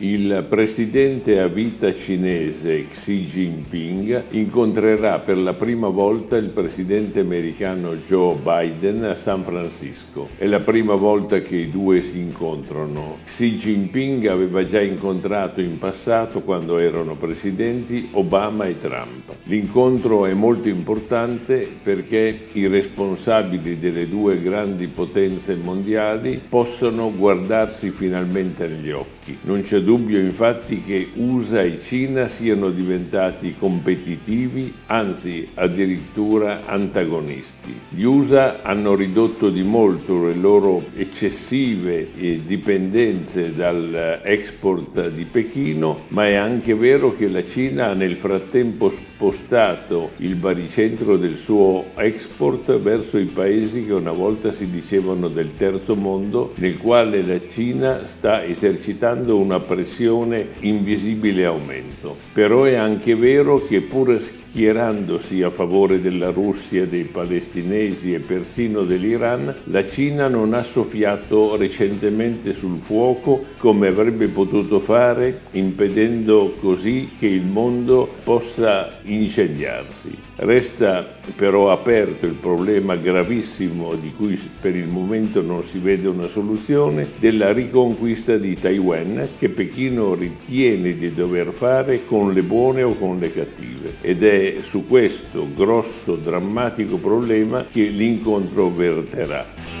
Il presidente a vita cinese Xi Jinping incontrerà per la prima volta il presidente americano Joe Biden a San Francisco. È la prima volta che i due si incontrano. Xi Jinping aveva già incontrato in passato, quando erano presidenti, Obama e Trump. L'incontro è molto importante perché i responsabili delle due grandi potenze mondiali possono guardarsi finalmente negli occhi. Non c'è dubbio infatti che USA e Cina siano diventati competitivi, anzi addirittura antagonisti. Gli USA hanno ridotto di molto le loro eccessive dipendenze dall'export di Pechino, ma è anche vero che la Cina ha nel frattempo spostato il baricentro del suo export verso i paesi che una volta si dicevano del terzo mondo, nel quale la Cina sta esercitando una pressione invisibile aumento. Però è anche vero che pur schierandosi a favore della Russia, dei palestinesi e persino dell'Iran, la Cina non ha soffiato recentemente sul fuoco come avrebbe potuto fare, impedendo così che il mondo possa incendiarsi. Resta però aperto il problema gravissimo di cui per il momento non si vede una soluzione della riconquista di Taiwan che Pechino ritiene di dover fare con le buone o con le cattive ed è su questo grosso drammatico problema che l'incontro verterà.